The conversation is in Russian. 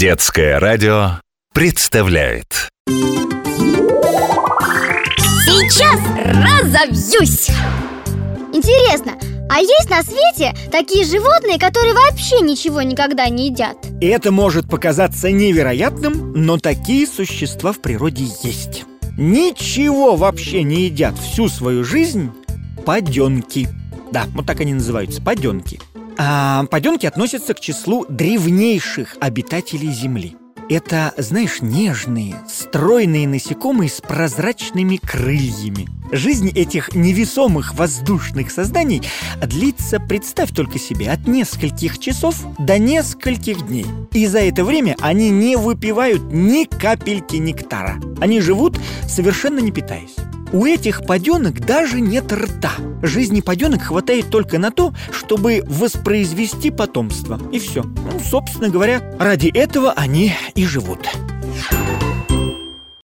Детское радио представляет Сейчас разобьюсь! Интересно, а есть на свете такие животные, которые вообще ничего никогда не едят? И это может показаться невероятным, но такие существа в природе есть. Ничего вообще не едят всю свою жизнь паденки. Да, вот так они называются, паденки. А паденки относятся к числу древнейших обитателей Земли. Это, знаешь, нежные, стройные насекомые с прозрачными крыльями. Жизнь этих невесомых воздушных созданий длится, представь только себе, от нескольких часов до нескольких дней. И за это время они не выпивают ни капельки нектара. Они живут, совершенно не питаясь. У этих паденок даже нет рта. Жизни паденок хватает только на то, чтобы воспроизвести потомство. И все. Ну, собственно говоря, ради этого они и живут.